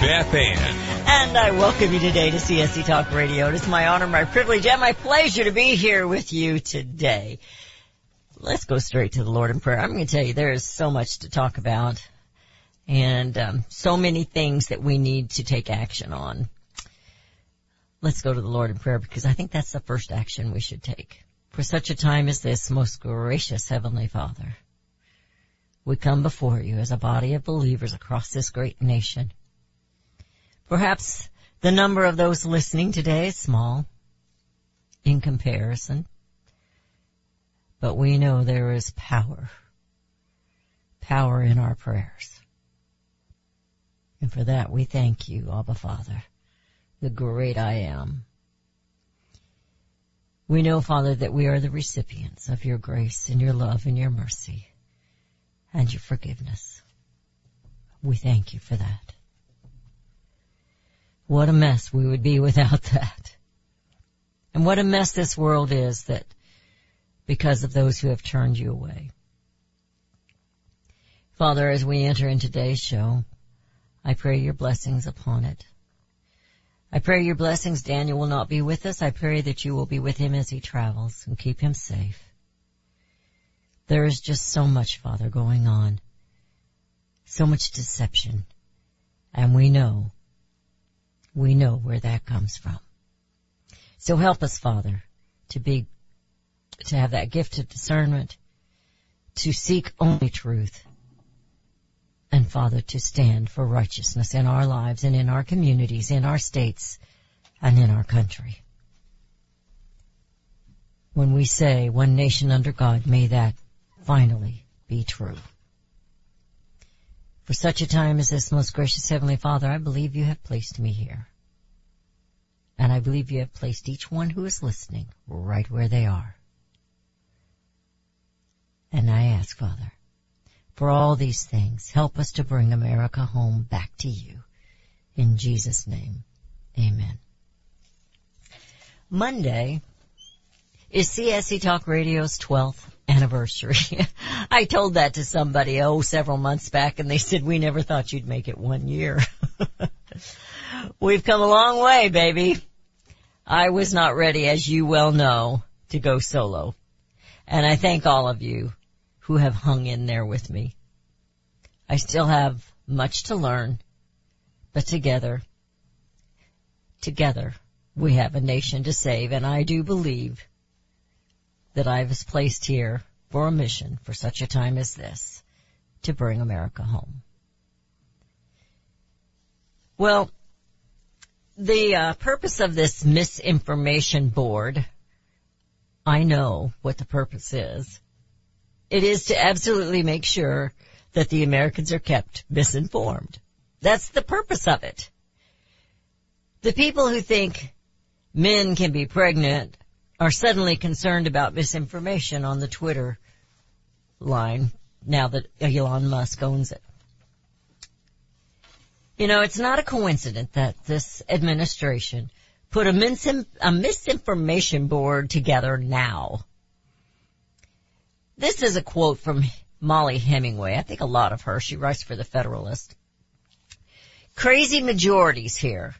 Beth Ann. And I welcome you today to CSC Talk Radio. It is my honor, my privilege, and my pleasure to be here with you today. Let's go straight to the Lord in prayer. I'm going to tell you there is so much to talk about and um, so many things that we need to take action on. Let's go to the Lord in prayer because I think that's the first action we should take. For such a time as this, most gracious Heavenly Father, we come before you as a body of believers across this great nation. Perhaps the number of those listening today is small in comparison, but we know there is power, power in our prayers. And for that we thank you, Abba Father, the great I am. We know, Father, that we are the recipients of your grace and your love and your mercy and your forgiveness. We thank you for that. What a mess we would be without that. And what a mess this world is that because of those who have turned you away. Father, as we enter in today's show, I pray your blessings upon it. I pray your blessings. Daniel will not be with us. I pray that you will be with him as he travels and keep him safe. There is just so much, Father, going on. So much deception. And we know, we know where that comes from. So help us, Father, to be, to have that gift of discernment, to seek only truth, and Father, to stand for righteousness in our lives and in our communities, in our states, and in our country. When we say one nation under God, may that finally be true. For such a time as this, most gracious Heavenly Father, I believe you have placed me here. And I believe you have placed each one who is listening right where they are. And I ask, Father, for all these things, help us to bring America home back to you. In Jesus' name, amen. Monday is CSC Talk Radio's 12th anniversary. I told that to somebody, oh, several months back and they said, we never thought you'd make it one year. We've come a long way, baby. I was not ready, as you well know, to go solo. And I thank all of you who have hung in there with me. I still have much to learn, but together, together, we have a nation to save and I do believe that I was placed here for a mission for such a time as this to bring America home. Well, the uh, purpose of this misinformation board, I know what the purpose is. It is to absolutely make sure that the Americans are kept misinformed. That's the purpose of it. The people who think men can be pregnant are suddenly concerned about misinformation on the Twitter line now that Elon Musk owns it. You know, it's not a coincidence that this administration put a, misin- a misinformation board together now. This is a quote from Mollie Hemingway. I think a lot of her. She writes for the Federalist. Crazy majorities here.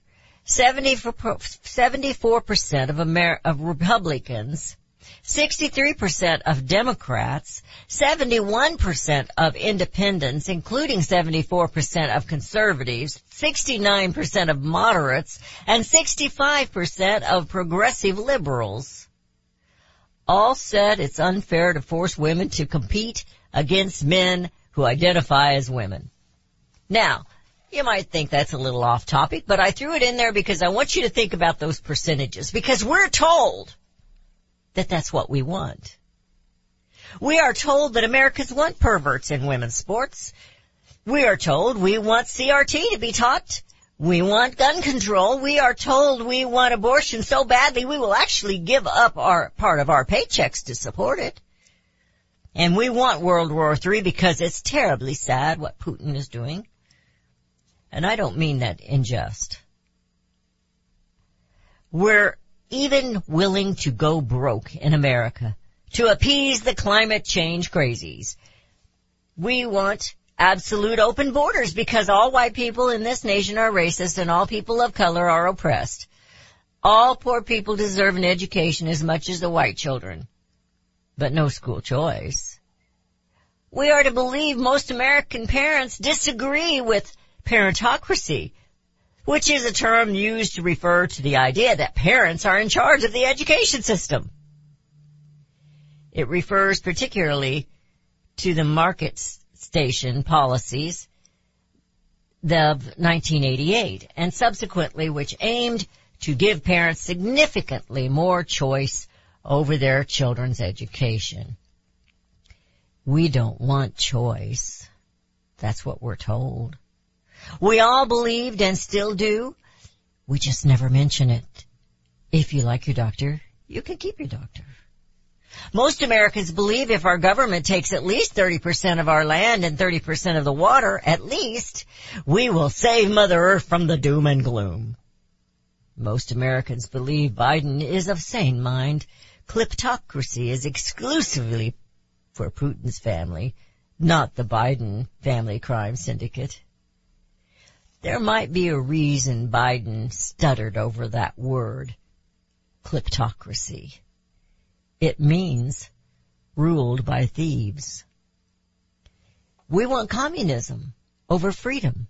74% of, Amer- of Republicans, 63% of Democrats, 71% of independents, including 74% of conservatives, 69% of moderates, and 65% of progressive liberals all said it's unfair to force women to compete against men who identify as women. Now, you might think that's a little off topic, but I threw it in there because I want you to think about those percentages because we're told that that's what we want. We are told that Americans want perverts in women's sports. We are told we want CRT to be taught. We want gun control. We are told we want abortion so badly we will actually give up our part of our paychecks to support it. And we want World War III because it's terribly sad what Putin is doing. And I don't mean that in jest. We're even willing to go broke in America to appease the climate change crazies. We want absolute open borders because all white people in this nation are racist and all people of color are oppressed. All poor people deserve an education as much as the white children, but no school choice. We are to believe most American parents disagree with parentocracy, which is a term used to refer to the idea that parents are in charge of the education system. It refers particularly to the market station policies of 1988 and subsequently which aimed to give parents significantly more choice over their children's education. We don't want choice. That's what we're told. We all believed and still do. We just never mention it. If you like your doctor, you can keep your doctor. Most Americans believe if our government takes at least 30% of our land and 30% of the water, at least, we will save Mother Earth from the doom and gloom. Most Americans believe Biden is of sane mind. Kleptocracy is exclusively for Putin's family, not the Biden family crime syndicate. There might be a reason Biden stuttered over that word, kleptocracy. It means ruled by thieves. We want communism over freedom.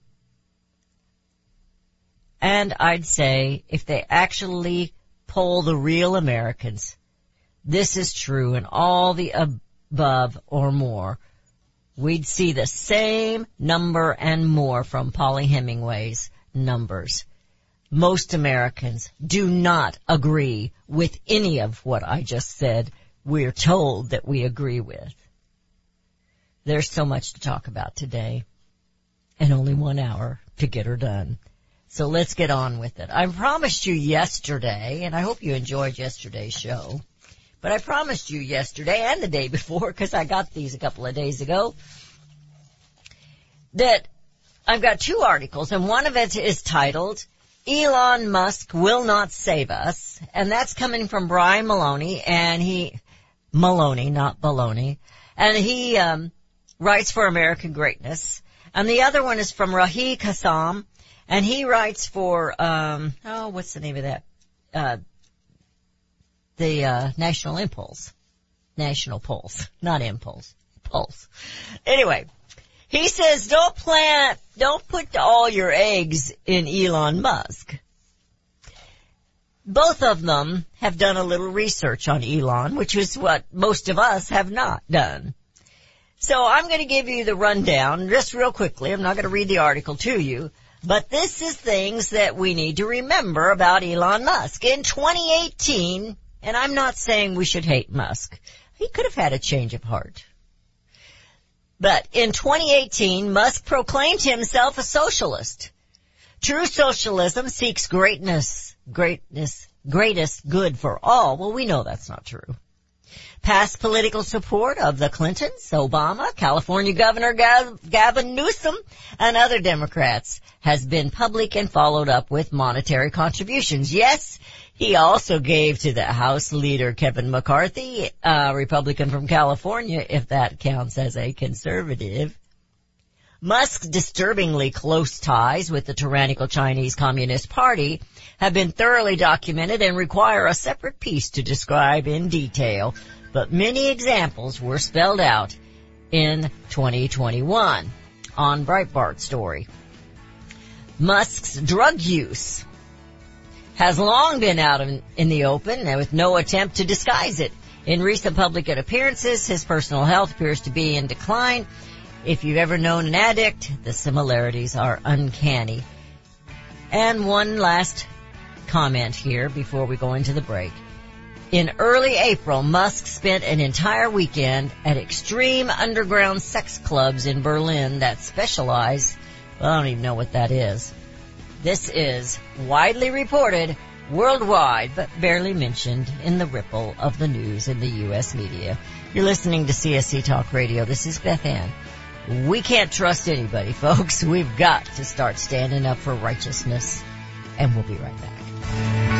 And I'd say if they actually poll the real Americans, this is true in all the above or more, we'd see the same number and more from Polly Hemingway's numbers. Most Americans do not agree with any of what I just said we're told that we agree with. There's so much to talk about today and only one hour to get her done. So let's get on with it. I promised you yesterday, and I hope you enjoyed yesterday's show, but I promised you yesterday and the day before, because I got these a couple of days ago, that I've got two articles, and one of it is titled, Elon Musk will not save us, and that's coming from Brian Maloney, and he, Maloney, not Baloney, and he, um, writes for American Greatness, and the other one is from Raheem Kassam, and he writes for, um, oh, what's the name of that? Uh, the, uh, National Impulse. National Pulse. Not Impulse. Pulse. Anyway, he says don't plant, don't put all your eggs in Elon Musk. Both of them have done a little research on Elon, which is what most of us have not done. So I'm going to give you the rundown just real quickly. I'm not going to read the article to you, but this is things that we need to remember about Elon Musk. In 2018, and I'm not saying we should hate Musk. He could have had a change of heart. But in 2018, Musk proclaimed himself a socialist. True socialism seeks greatness, greatness, greatest good for all. Well, we know that's not true. Past political support of the Clintons, Obama, California Governor Gavin Newsom, and other Democrats has been public and followed up with monetary contributions. Yes, he also gave to the House leader Kevin McCarthy, a Republican from California, if that counts as a conservative. Musk's disturbingly close ties with the tyrannical Chinese Communist Party have been thoroughly documented and require a separate piece to describe in detail, but many examples were spelled out in 2021 on Breitbart story. Musk's drug use has long been out in, in the open and with no attempt to disguise it. In recent public appearances, his personal health appears to be in decline. If you've ever known an addict, the similarities are uncanny. And one last comment here before we go into the break. In early April, Musk spent an entire weekend at extreme underground sex clubs in Berlin that specialize, well, I don't even know what that is. This is widely reported worldwide, but barely mentioned in the ripple of the news in the U.S. media. You're listening to CSC Talk Radio. This is Beth Ann. We can't trust anybody, folks. We've got to start standing up for righteousness. And we'll be right back.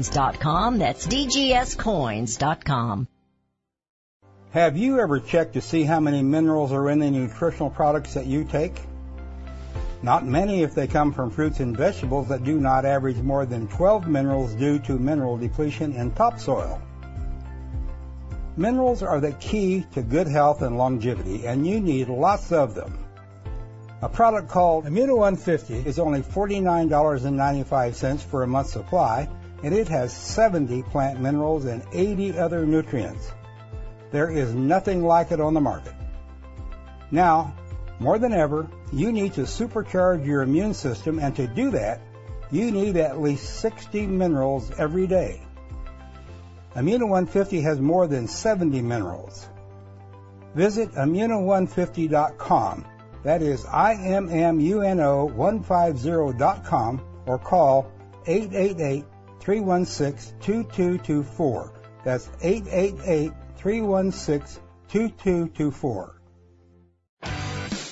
dgscoins.com. That's dgscoins.com. Have you ever checked to see how many minerals are in the nutritional products that you take? Not many if they come from fruits and vegetables that do not average more than 12 minerals due to mineral depletion in topsoil. Minerals are the key to good health and longevity, and you need lots of them. A product called Immuno 150 is only $49.95 for a month's supply, and it has 70 plant minerals and 80 other nutrients. There is nothing like it on the market. Now, more than ever, you need to supercharge your immune system, and to do that, you need at least 60 minerals every day. Immuno 150 has more than 70 minerals. Visit immuno150.com. That is I-M-M-U-N-O-150.com or call 888-316-2224. That's 888-316-2224.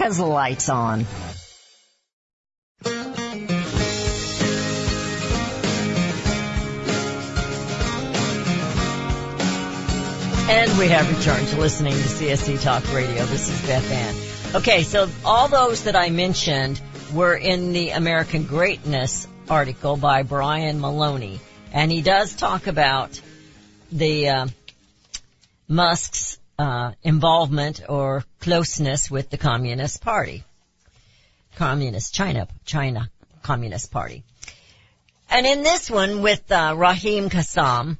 America's lights on. And we have returned to listening to CSC Talk Radio. This is Beth Ann. Okay, so all those that I mentioned were in the American Greatness article by Brian Maloney. And he does talk about the uh, Musk's uh, involvement or closeness with the Communist Party. Communist China, China Communist Party. And in this one with uh, Raheem Kassam,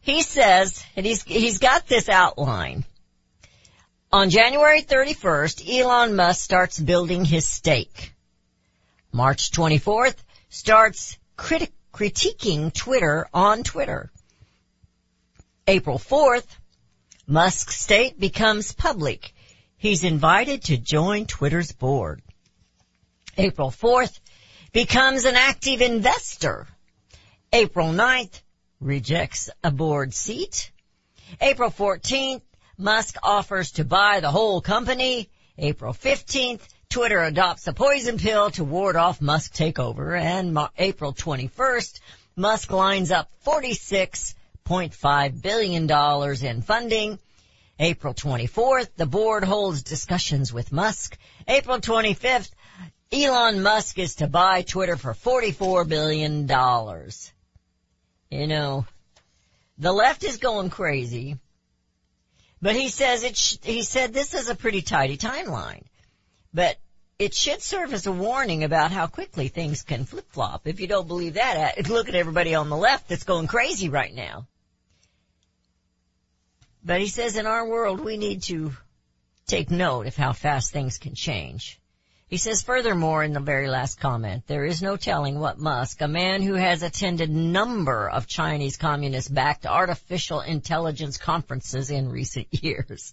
he says, and he's, he's got this outline. On January 31st, Elon Musk starts building his stake. March 24th, starts criti- critiquing Twitter on Twitter. April 4th, Musk's state becomes public. He's invited to join Twitter's board. April 4th, becomes an active investor. April 9th, rejects a board seat. April 14th, Musk offers to buy the whole company. April 15th, Twitter adopts a poison pill to ward off Musk takeover and April 21st, Musk lines up $46.5 billion in funding. April 24th, the board holds discussions with Musk. April 25th, Elon Musk is to buy Twitter for $44 billion. You know, the left is going crazy, but he says it, sh- he said this is a pretty tidy timeline, but it should serve as a warning about how quickly things can flip flop. If you don't believe that, uh, look at everybody on the left that's going crazy right now. But he says in our world we need to take note of how fast things can change. He says furthermore in the very last comment, there is no telling what Musk, a man who has attended number of Chinese communist backed artificial intelligence conferences in recent years.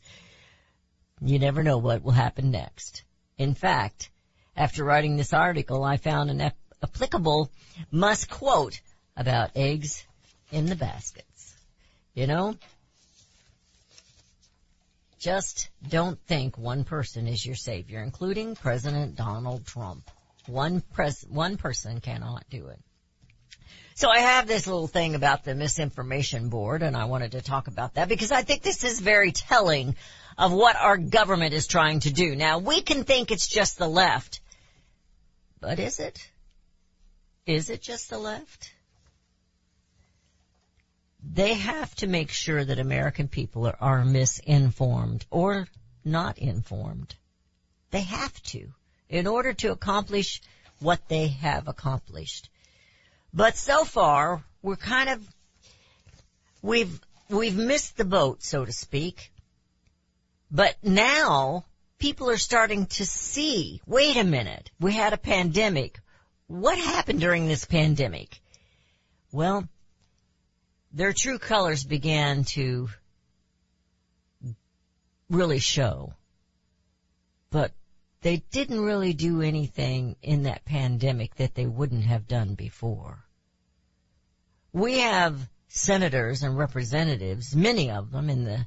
You never know what will happen next. In fact, after writing this article, I found an ap- applicable Musk quote about eggs in the baskets. You know, just don't think one person is your savior, including President Donald Trump. One pres- one person cannot do it. So I have this little thing about the misinformation board and I wanted to talk about that because I think this is very telling of what our government is trying to do. Now we can think it's just the left, but is it? Is it just the left? They have to make sure that American people are, are misinformed or not informed. They have to in order to accomplish what they have accomplished. But so far, we're kind of, we've, we've missed the boat, so to speak. But now, people are starting to see, wait a minute, we had a pandemic. What happened during this pandemic? Well, their true colors began to really show. But they didn't really do anything in that pandemic that they wouldn't have done before. We have senators and representatives, many of them in the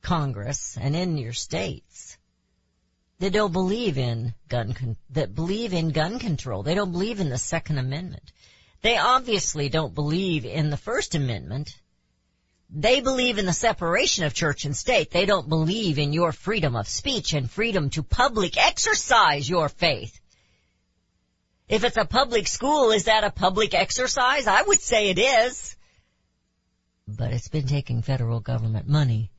Congress and in your states, that don't believe in gun, con- that believe in gun control. They don't believe in the Second Amendment. They obviously don't believe in the First Amendment. They believe in the separation of church and state. They don't believe in your freedom of speech and freedom to public exercise your faith. If it's a public school, is that a public exercise? I would say it is. But it's been taking federal government money.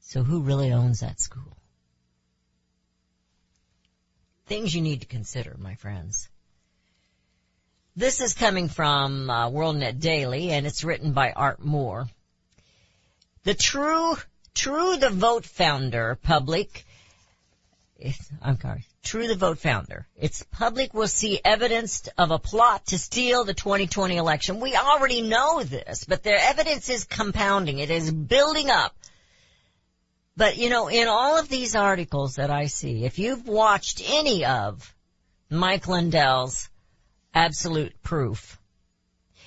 So who really owns that school? Things you need to consider, my friends. This is coming from uh, WorldNet Daily, and it's written by Art Moore. The true, true the vote founder public, I'm sorry, true the vote founder. Its public will see evidence of a plot to steal the 2020 election. We already know this, but the evidence is compounding. It is building up. But you know, in all of these articles that I see, if you've watched any of Mike Lindell's absolute proof.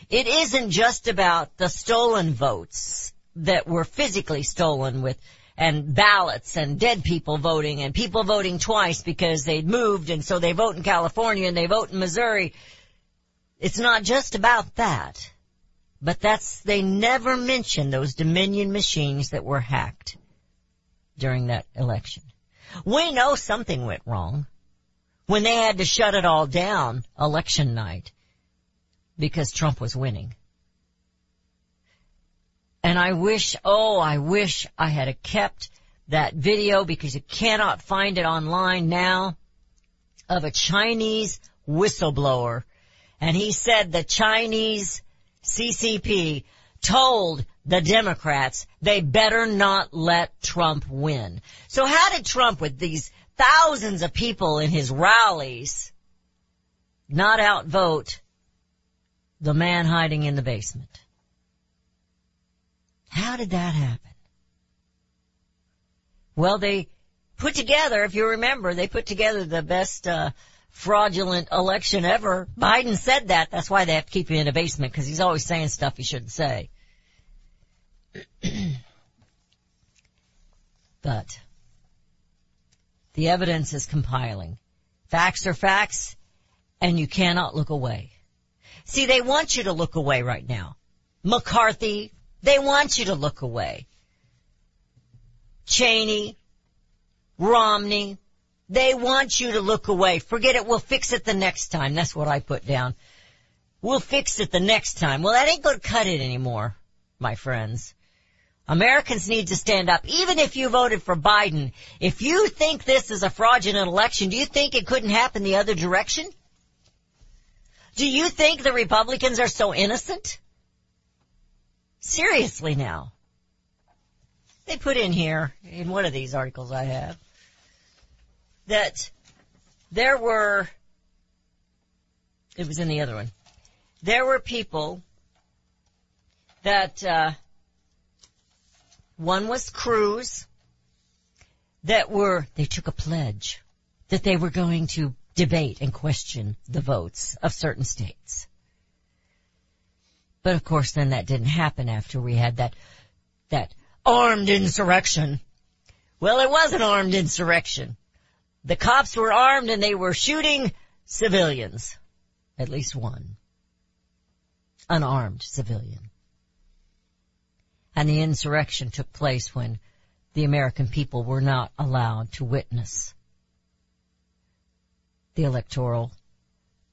It isn't just about the stolen votes that were physically stolen with and ballots and dead people voting and people voting twice because they'd moved and so they vote in California and they vote in Missouri. It's not just about that. But that's, they never mention those Dominion machines that were hacked during that election. We know something went wrong when they had to shut it all down election night because Trump was winning. And I wish, oh, I wish I had kept that video because you cannot find it online now of a Chinese whistleblower. And he said the Chinese CCP told the Democrats they better not let Trump win. So how did Trump with these thousands of people in his rallies not outvote the man hiding in the basement? How did that happen? Well, they put together, if you remember, they put together the best uh, fraudulent election ever. Biden said that. That's why they have to keep him in a basement because he's always saying stuff he shouldn't say. but The evidence is compiling. Facts are facts, and you cannot look away. See, they want you to look away right now. McCarthy, they want you to look away. Cheney, Romney, they want you to look away. Forget it, we'll fix it the next time. That's what I put down. We'll fix it the next time. Well, that ain't gonna cut it anymore, my friends. Americans need to stand up. Even if you voted for Biden, if you think this is a fraudulent election, do you think it couldn't happen the other direction? Do you think the Republicans are so innocent? Seriously now. They put in here, in one of these articles I have, that there were, it was in the other one, there were people that, uh, one was Cruz, that were, they took a pledge that they were going to debate and question the votes of certain states. But of course then that didn't happen after we had that, that armed insurrection. Well, it was an armed insurrection. The cops were armed and they were shooting civilians. At least one. Unarmed civilian. And the insurrection took place when the American people were not allowed to witness the electoral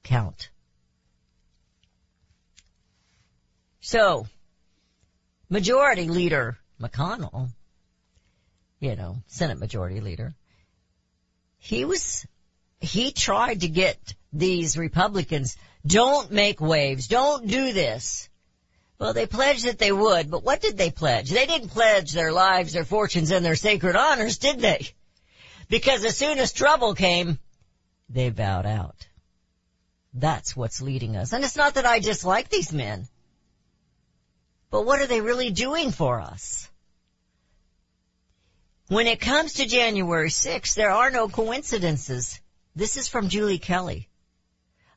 count. So, Majority Leader McConnell, you know, Senate Majority Leader, he was, he tried to get these Republicans, don't make waves, don't do this. Well, they pledged that they would, but what did they pledge? They didn't pledge their lives, their fortunes, and their sacred honors, did they? Because as soon as trouble came, they bowed out. That's what's leading us. And it's not that I dislike these men. But what are they really doing for us? When it comes to January 6th, there are no coincidences. This is from Julie Kelly.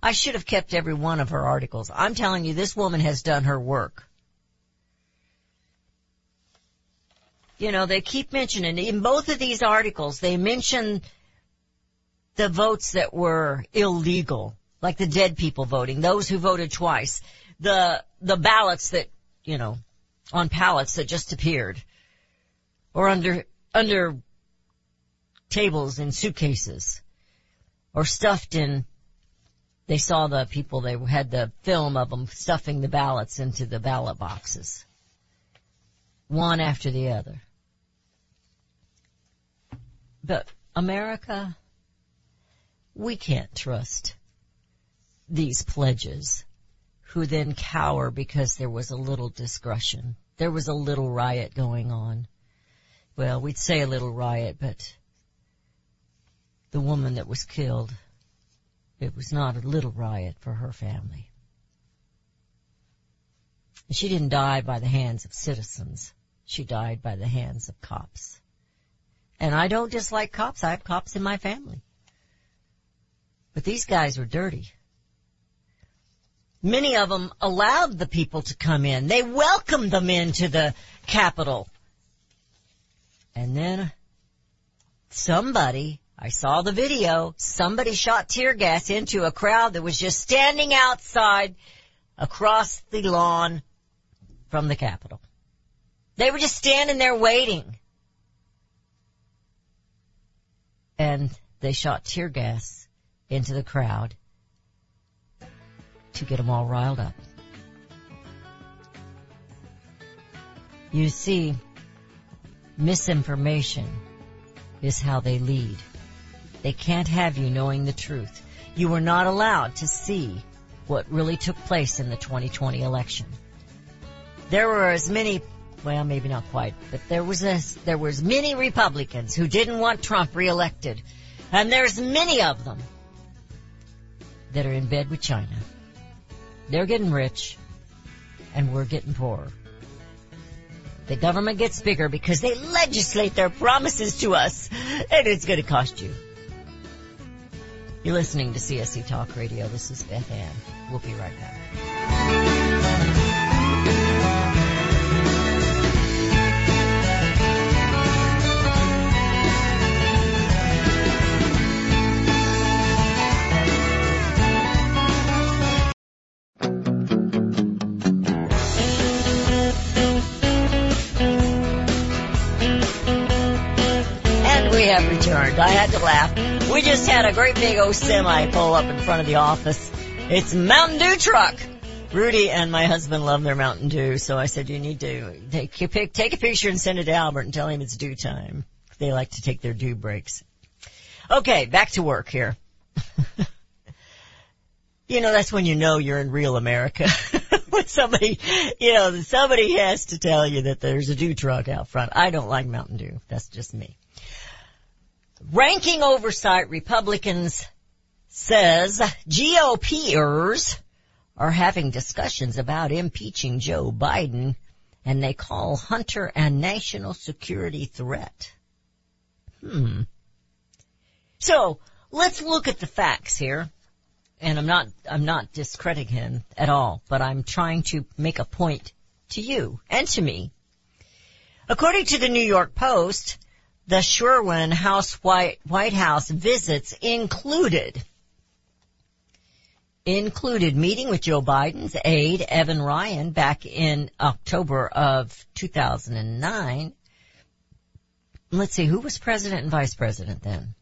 I should have kept every one of her articles. I'm telling you, this woman has done her work. You know, they keep mentioning, in both of these articles, they mention the votes that were illegal, like the dead people voting, those who voted twice, the, the ballots that, you know, on pallets that just appeared, or under, under tables in suitcases, or stuffed in, they saw the people, they had the film of them stuffing the ballots into the ballot boxes. One after the other. But America, we can't trust these pledges who then cower because there was a little discretion. There was a little riot going on. Well, we'd say a little riot, but the woman that was killed, it was not a little riot for her family. She didn't die by the hands of citizens. She died by the hands of cops. And I don't dislike cops. I have cops in my family. But these guys were dirty. Many of them allowed the people to come in. They welcomed them into the Capitol. And then somebody, I saw the video, somebody shot tear gas into a crowd that was just standing outside across the lawn from the Capitol. They were just standing there waiting. And they shot tear gas into the crowd to get them all riled up. You see, misinformation is how they lead. They can't have you knowing the truth. You were not allowed to see what really took place in the 2020 election. There were as many, well, maybe not quite, but there was a, there was many Republicans who didn't want Trump reelected. And there's many of them that are in bed with China. They're getting rich and we're getting poorer. The government gets bigger because they legislate their promises to us and it's going to cost you. You're listening to CSC Talk Radio. This is Beth Ann. We'll be right back. Returned. I had to laugh. We just had a great big old semi pull up in front of the office. It's Mountain Dew truck. Rudy and my husband love their Mountain Dew, so I said you need to take a pic, take a picture and send it to Albert and tell him it's dew time. They like to take their dew breaks. Okay, back to work here. you know, that's when you know you're in real America. when somebody, you know, somebody has to tell you that there's a dew truck out front. I don't like Mountain Dew. That's just me. Ranking Oversight Republicans says GOPers are having discussions about impeaching Joe Biden and they call Hunter a national security threat. Hmm. So, let's look at the facts here. And I'm not, I'm not discrediting him at all, but I'm trying to make a point to you and to me. According to the New York Post, the Sherwin House White, White House visits included included meeting with Joe Biden's aide, Evan Ryan, back in October of 2009. Let's see, who was president and vice president then?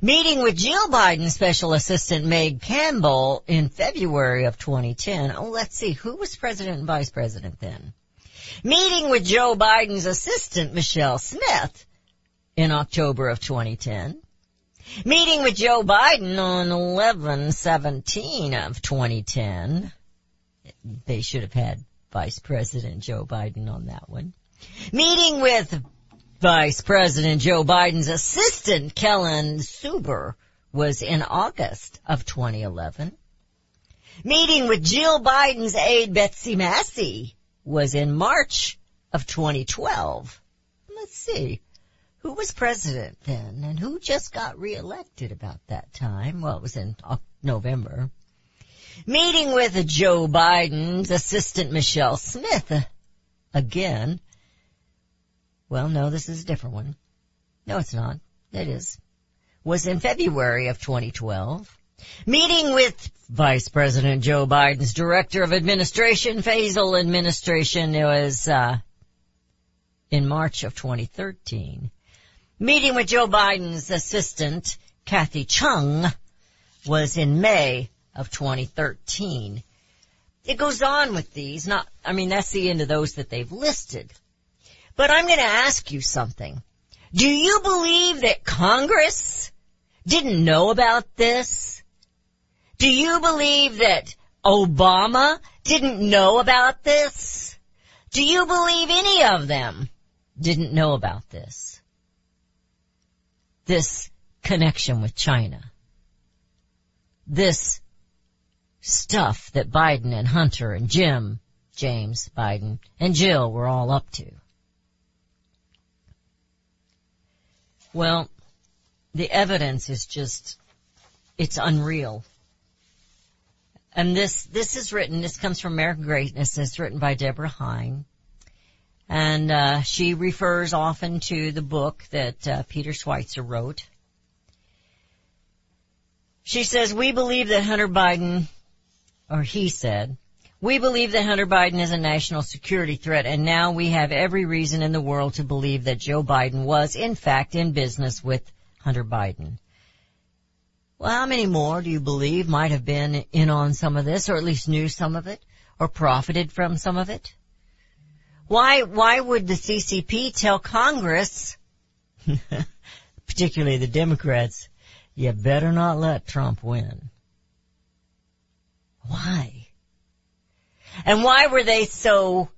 Meeting with Jill Biden's special assistant Meg Campbell in February of 2010. Oh, let's see, who was president and vice president then? Meeting with Joe Biden's assistant Michelle Smith in October of 2010. Meeting with Joe Biden on 11-17 of 2010. They should have had Vice President Joe Biden on that one. Meeting with Vice President Joe Biden's assistant Kellen Suber was in August of 2011. Meeting with Jill Biden's aide Betsy Massey was in March of 2012. Let's see. Who was president then and who just got reelected about that time? Well, it was in November. Meeting with Joe Biden's assistant Michelle Smith uh, again. Well, no, this is a different one. No, it's not. It is. Was in February of 2012. Meeting with Vice President Joe Biden's Director of Administration, Faisal Administration, it was, uh, in March of 2013. Meeting with Joe Biden's assistant, Kathy Chung, was in May of 2013. It goes on with these, not, I mean, that's the end of those that they've listed. But I'm gonna ask you something. Do you believe that Congress didn't know about this? Do you believe that Obama didn't know about this? Do you believe any of them didn't know about this? This connection with China. This stuff that Biden and Hunter and Jim, James Biden and Jill were all up to. Well, the evidence is just, it's unreal. And this, this is written, this comes from American Greatness, it's written by Deborah Heine. And, uh, she refers often to the book that, uh, Peter Schweizer wrote. She says, we believe that Hunter Biden, or he said, we believe that Hunter Biden is a national security threat and now we have every reason in the world to believe that Joe Biden was in fact in business with Hunter Biden. Well, how many more do you believe might have been in on some of this or at least knew some of it or profited from some of it? Why, why would the CCP tell Congress, particularly the Democrats, you better not let Trump win? Why? And why were they so,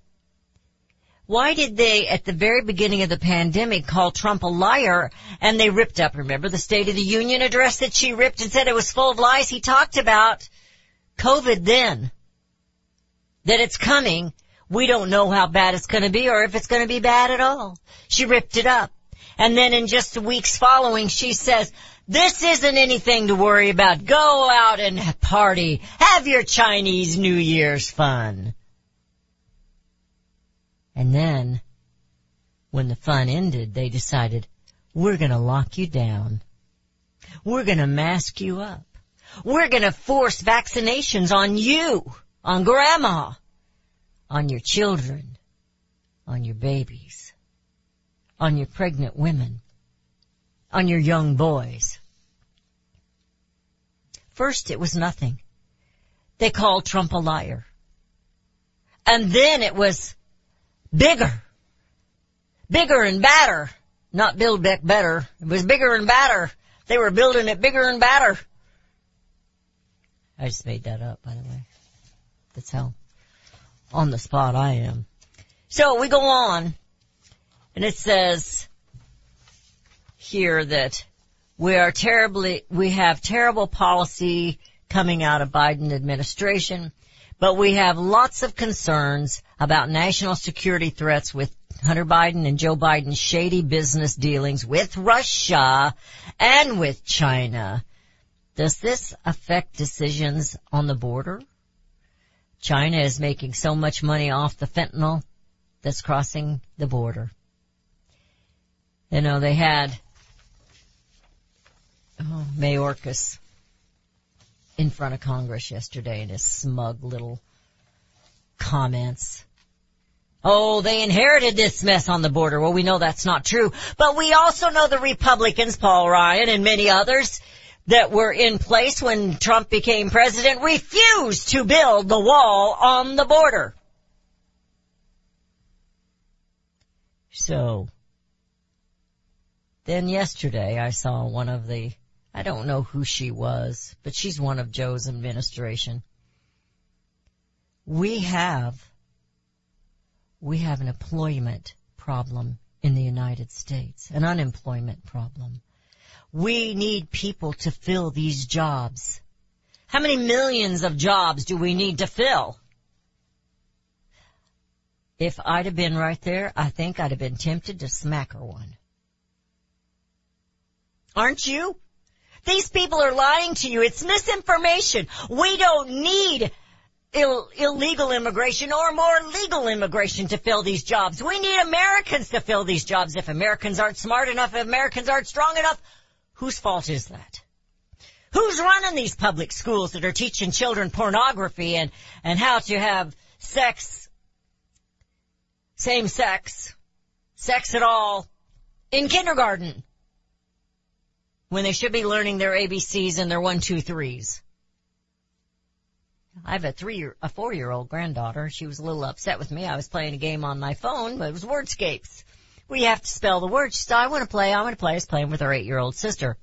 why did they at the very beginning of the pandemic call Trump a liar and they ripped up, remember the State of the Union address that she ripped and said it was full of lies? He talked about COVID then. That it's coming. We don't know how bad it's gonna be or if it's gonna be bad at all. She ripped it up. And then in just the weeks following, she says, this isn't anything to worry about. Go out and party. Have your Chinese New Year's fun. And then, when the fun ended, they decided, we're gonna lock you down. We're gonna mask you up. We're gonna force vaccinations on you, on grandma, on your children, on your babies, on your pregnant women, on your young boys. First it was nothing. They called Trump a liar. And then it was bigger. Bigger and badder. Not build back better. It was bigger and badder. They were building it bigger and badder. I just made that up, by the way. That's how on the spot I am. So we go on, and it says here that we are terribly, we have terrible policy coming out of Biden administration, but we have lots of concerns about national security threats with Hunter Biden and Joe Biden's shady business dealings with Russia and with China. Does this affect decisions on the border? China is making so much money off the fentanyl that's crossing the border. You know, they had oh, Mayorkas in front of Congress yesterday in his smug little comments. Oh, they inherited this mess on the border. Well, we know that's not true. But we also know the Republicans, Paul Ryan and many others, that were in place when Trump became president refused to build the wall on the border. So, then yesterday I saw one of the, I don't know who she was, but she's one of Joe's administration. We have, we have an employment problem in the United States, an unemployment problem. We need people to fill these jobs. How many millions of jobs do we need to fill? If I'd have been right there, I think I'd have been tempted to smack her one. Aren't you? These people are lying to you. It's misinformation. We don't need Ill, illegal immigration or more legal immigration to fill these jobs. We need Americans to fill these jobs. If Americans aren't smart enough, if Americans aren't strong enough, whose fault is that? Who's running these public schools that are teaching children pornography and, and how to have sex, same sex, sex at all in kindergarten when they should be learning their ABCs and their one, two, threes? I have a three year, a four year old granddaughter. She was a little upset with me. I was playing a game on my phone, but it was Wordscapes. We have to spell the words. She said, I want to play, I want to play. I was playing with her eight year old sister.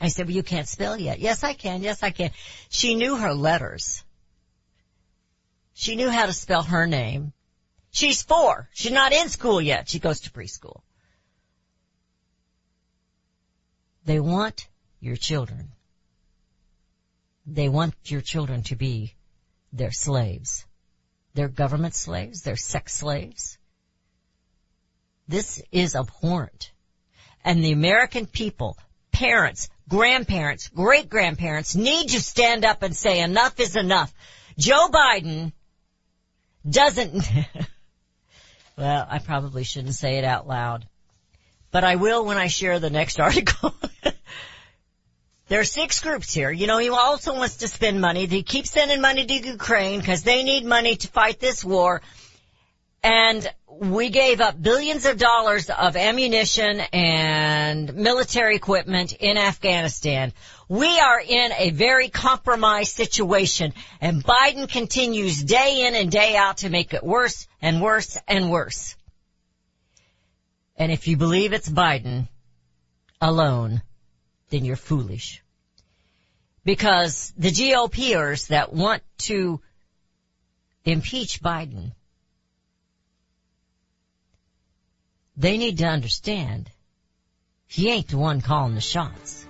I said, well, you can't spell yet. Yes, I can. Yes, I can. She knew her letters. She knew how to spell her name. She's four. She's not in school yet. She goes to preschool. They want your children. They want your children to be their slaves. They're government slaves. They're sex slaves. This is abhorrent. And the American people, parents, grandparents, great grandparents need to stand up and say enough is enough. Joe Biden doesn't, well, I probably shouldn't say it out loud, but I will when I share the next article. There are six groups here. You know, he also wants to spend money. He keeps sending money to Ukraine because they need money to fight this war. And we gave up billions of dollars of ammunition and military equipment in Afghanistan. We are in a very compromised situation and Biden continues day in and day out to make it worse and worse and worse. And if you believe it's Biden alone, then you're foolish. Because the GOPers that want to impeach Biden, they need to understand he ain't the one calling the shots.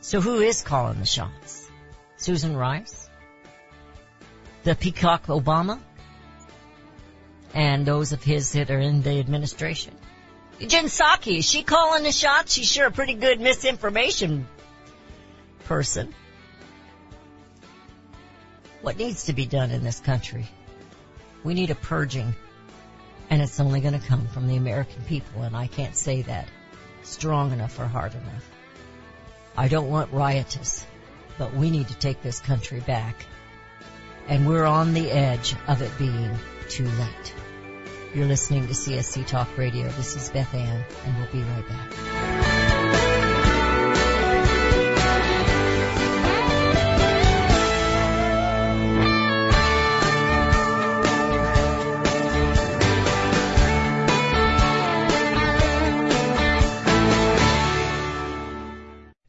So who is calling the shots? Susan Rice? The Peacock Obama? And those of his that are in the administration? Jen Psaki, is she calling the shots? She's sure a pretty good misinformation person. What needs to be done in this country? We need a purging. And it's only going to come from the American people, and I can't say that strong enough or hard enough. I don't want riotous, but we need to take this country back. And we're on the edge of it being too late. You're listening to CSC Talk Radio. This is Beth Ann, and we'll be right back.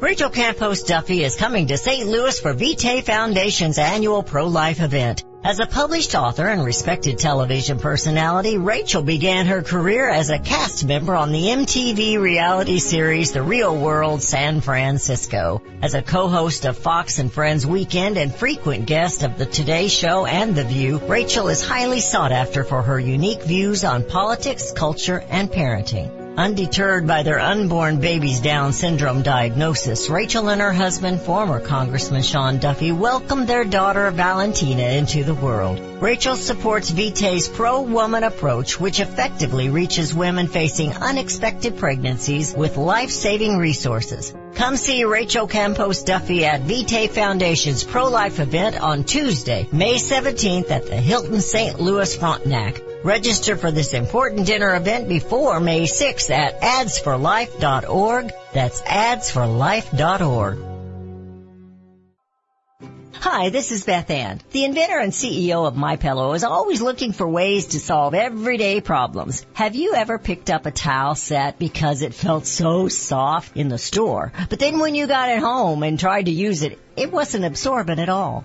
Rachel Campos Duffy is coming to St. Louis for Vitae Foundation's annual pro-life event. As a published author and respected television personality, Rachel began her career as a cast member on the MTV reality series The Real World San Francisco. As a co-host of Fox and Friends Weekend and frequent guest of The Today Show and The View, Rachel is highly sought after for her unique views on politics, culture, and parenting. Undeterred by their unborn baby's Down syndrome diagnosis, Rachel and her husband, former Congressman Sean Duffy, welcomed their daughter Valentina into the world. Rachel supports Vitae's pro-woman approach, which effectively reaches women facing unexpected pregnancies with life-saving resources. Come see Rachel Campos Duffy at Vitae Foundation's pro-life event on Tuesday, May 17th at the Hilton St. Louis Frontenac. Register for this important dinner event before May 6th at adsforlife.org. That's adsforlife.org. Hi, this is Beth Ann. The inventor and CEO of MyPillow is always looking for ways to solve everyday problems. Have you ever picked up a towel set because it felt so soft in the store, but then when you got it home and tried to use it, it wasn't absorbent at all?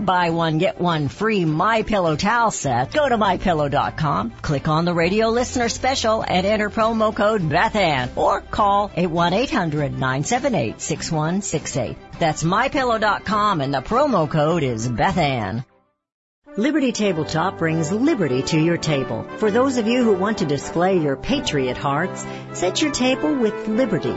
buy one get one free My Pillow towel set, go to mypillow.com, click on the radio listener special and enter promo code BethAnn or call 818-978-6168. That's mypillow.com and the promo code is BethAnn. Liberty Tabletop brings liberty to your table. For those of you who want to display your patriot hearts, set your table with Liberty,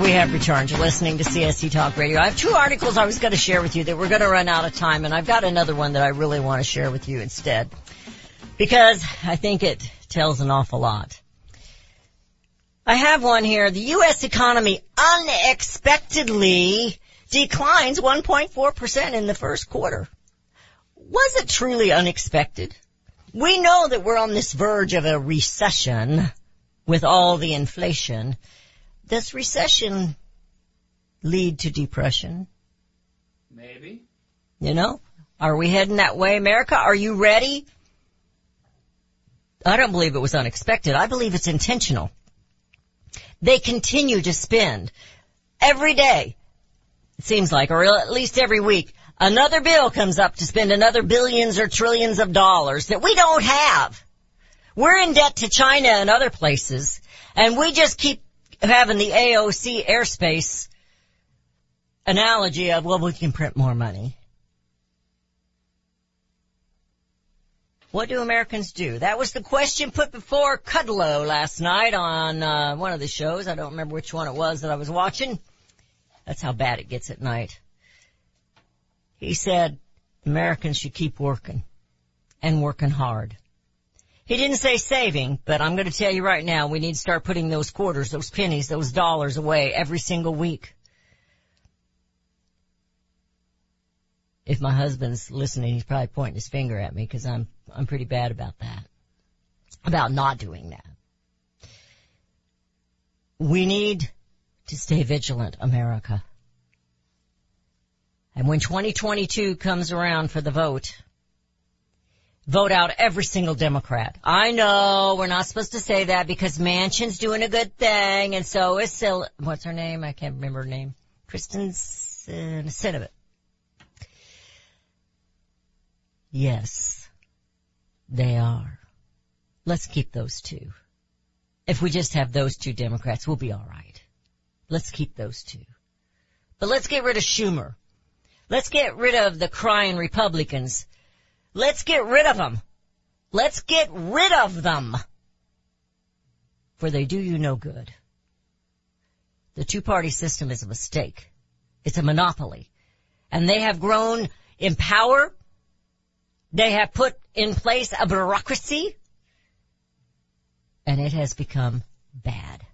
We have returned. You're listening to CSC Talk Radio. I have two articles I was going to share with you that we're going to run out of time, and I've got another one that I really want to share with you instead. Because I think it tells an awful lot. I have one here. The U.S. economy unexpectedly declines 1.4% in the first quarter. Was it truly unexpected? We know that we're on this verge of a recession with all the inflation. Does recession lead to depression? Maybe. You know? Are we heading that way, America? Are you ready? I don't believe it was unexpected. I believe it's intentional. They continue to spend every day, it seems like, or at least every week, another bill comes up to spend another billions or trillions of dollars that we don't have. We're in debt to China and other places, and we just keep having the AOC airspace analogy of, well, we can print more money. What do Americans do? That was the question put before Kudlow last night on uh, one of the shows. I don't remember which one it was that I was watching. That's how bad it gets at night. He said Americans should keep working and working hard. He didn't say saving, but I'm going to tell you right now, we need to start putting those quarters, those pennies, those dollars away every single week. If my husband's listening, he's probably pointing his finger at me because I'm, I'm pretty bad about that. About not doing that. We need to stay vigilant, America. And when 2022 comes around for the vote, vote out every single Democrat. I know we're not supposed to say that because Manchin's doing a good thing and so is Sil- what's her name? I can't remember her name. Kristen Sinowit. Yes, they are. Let's keep those two. If we just have those two Democrats, we'll be alright. Let's keep those two. But let's get rid of Schumer. Let's get rid of the crying Republicans. Let's get rid of them. Let's get rid of them. For they do you no good. The two-party system is a mistake. It's a monopoly. And they have grown in power. They have put in place a bureaucracy. And it has become bad.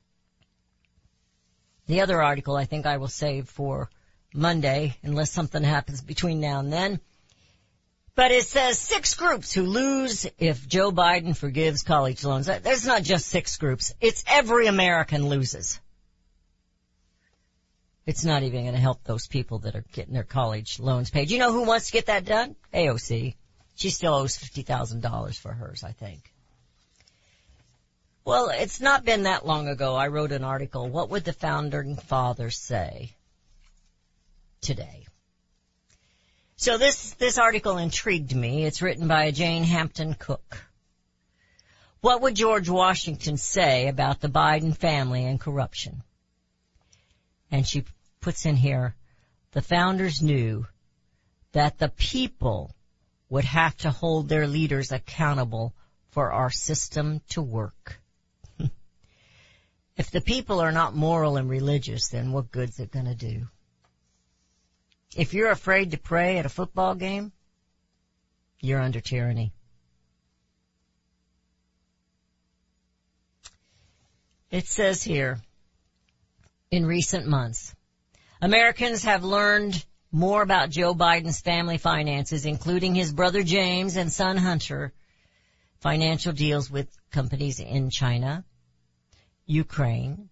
The other article I think I will save for Monday unless something happens between now and then. But it says six groups who lose if Joe Biden forgives college loans. There's not just six groups. It's every American loses. It's not even going to help those people that are getting their college loans paid. You know who wants to get that done? AOC. She still owes $50,000 for hers, I think. Well, it's not been that long ago I wrote an article, What Would the Founding Fathers Say? Today. So this, this article intrigued me. It's written by Jane Hampton Cook. What would George Washington say about the Biden family and corruption? And she puts in here, the founders knew that the people would have to hold their leaders accountable for our system to work. if the people are not moral and religious, then what good's it gonna do? If you're afraid to pray at a football game, you're under tyranny. It says here, in recent months, Americans have learned more about Joe Biden's family finances, including his brother James and son Hunter, financial deals with companies in China, Ukraine,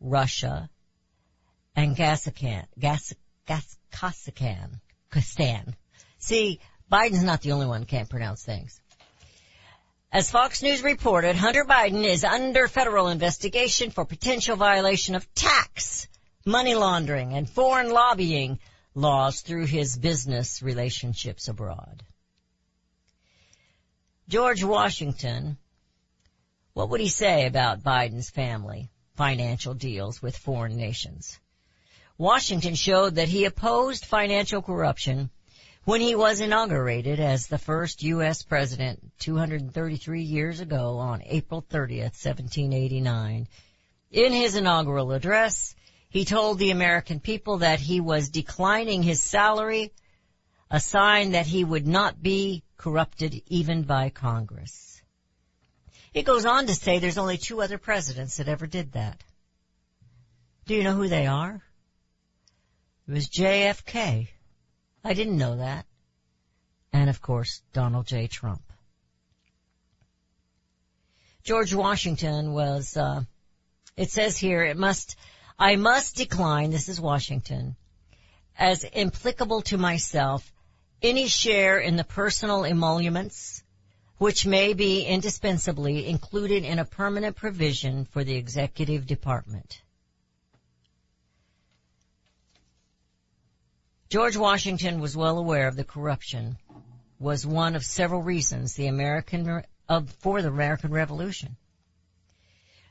Russia, and Kazakhstan. Gas, Gas, Kazakhstan. Kazakhstan. See, Biden's not the only one who can't pronounce things. As Fox News reported, Hunter Biden is under federal investigation for potential violation of tax, money laundering, and foreign lobbying laws through his business relationships abroad. George Washington, what would he say about Biden's family financial deals with foreign nations? Washington showed that he opposed financial corruption when he was inaugurated as the first U.S. president 233 years ago on April 30th, 1789. In his inaugural address, he told the American people that he was declining his salary, a sign that he would not be corrupted even by Congress. It goes on to say there's only two other presidents that ever did that. Do you know who they are? It was JFK. I didn't know that. And of course, Donald J. Trump. George Washington was, uh, it says here, it must, I must decline, this is Washington, as implicable to myself any share in the personal emoluments which may be indispensably included in a permanent provision for the executive department. George Washington was well aware of the corruption was one of several reasons the American of for the American Revolution.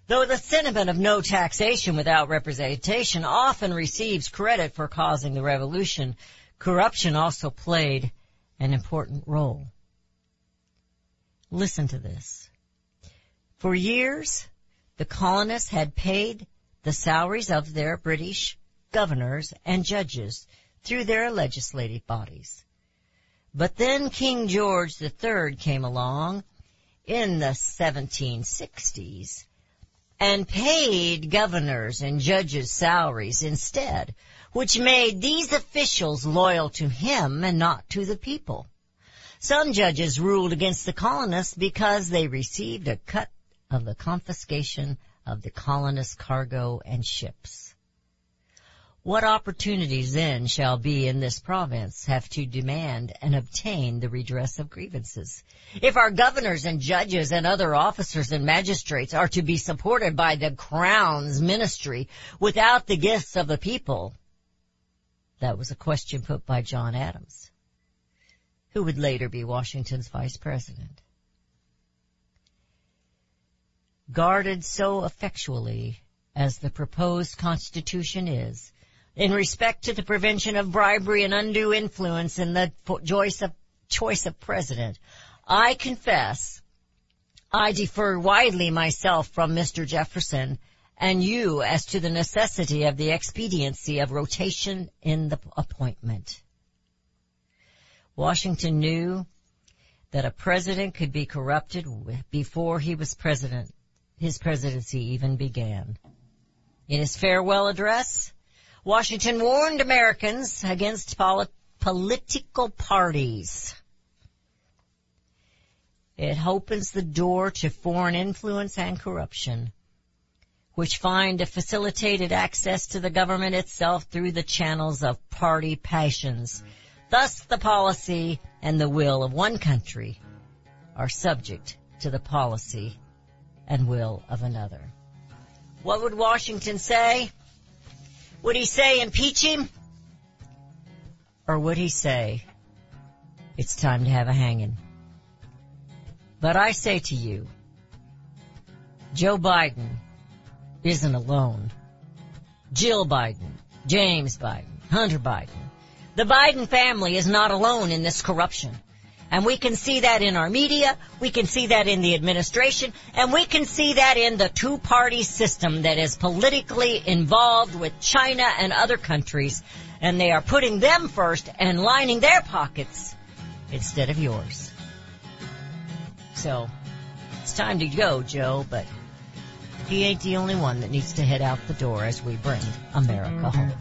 Though the sentiment of no taxation without representation often receives credit for causing the revolution, corruption also played an important role. Listen to this. For years, the colonists had paid the salaries of their British governors and judges through their legislative bodies. But then King George III came along in the 1760s and paid governors and judges salaries instead, which made these officials loyal to him and not to the people. Some judges ruled against the colonists because they received a cut of the confiscation of the colonists' cargo and ships. What opportunities then shall be in this province have to demand and obtain the redress of grievances? If our governors and judges and other officers and magistrates are to be supported by the crown's ministry without the gifts of the people, that was a question put by John Adams, who would later be Washington's vice president. Guarded so effectually as the proposed constitution is, in respect to the prevention of bribery and undue influence in the choice of, choice of president, I confess I defer widely myself from Mr. Jefferson and you as to the necessity of the expediency of rotation in the appointment. Washington knew that a president could be corrupted before he was president, his presidency even began. In his farewell address, Washington warned Americans against poli- political parties. It opens the door to foreign influence and corruption, which find a facilitated access to the government itself through the channels of party passions. Thus the policy and the will of one country are subject to the policy and will of another. What would Washington say? Would he say impeach him? Or would he say it's time to have a hanging? But I say to you, Joe Biden isn't alone. Jill Biden, James Biden, Hunter Biden. The Biden family is not alone in this corruption. And we can see that in our media, we can see that in the administration, and we can see that in the two-party system that is politically involved with China and other countries, and they are putting them first and lining their pockets instead of yours. So, it's time to go, Joe, but he ain't the only one that needs to head out the door as we bring America home.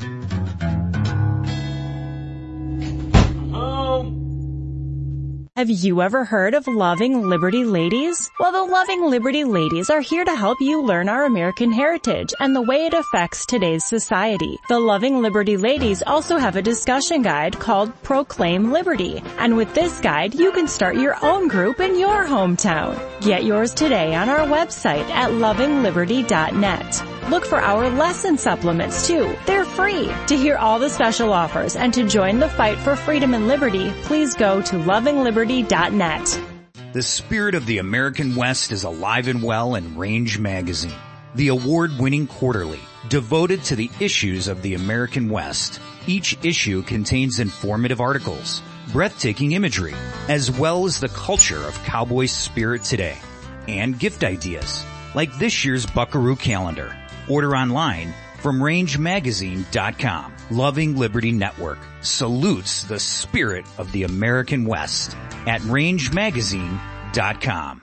Um, Have you ever heard of Loving Liberty Ladies? Well, the Loving Liberty Ladies are here to help you learn our American heritage and the way it affects today's society. The Loving Liberty Ladies also have a discussion guide called Proclaim Liberty. And with this guide, you can start your own group in your hometown. Get yours today on our website at lovingliberty.net. Look for our lesson supplements too. They're free. To hear all the special offers and to join the fight for freedom and liberty, please go to lovingliberty.net. The spirit of the American West is alive and well in Range Magazine, the award-winning quarterly devoted to the issues of the American West. Each issue contains informative articles, breathtaking imagery, as well as the culture of cowboy spirit today, and gift ideas, like this year's Buckaroo calendar. Order online from rangemagazine.com. Loving Liberty Network salutes the spirit of the American West at rangemagazine.com.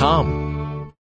www.thebridgeofhope.com.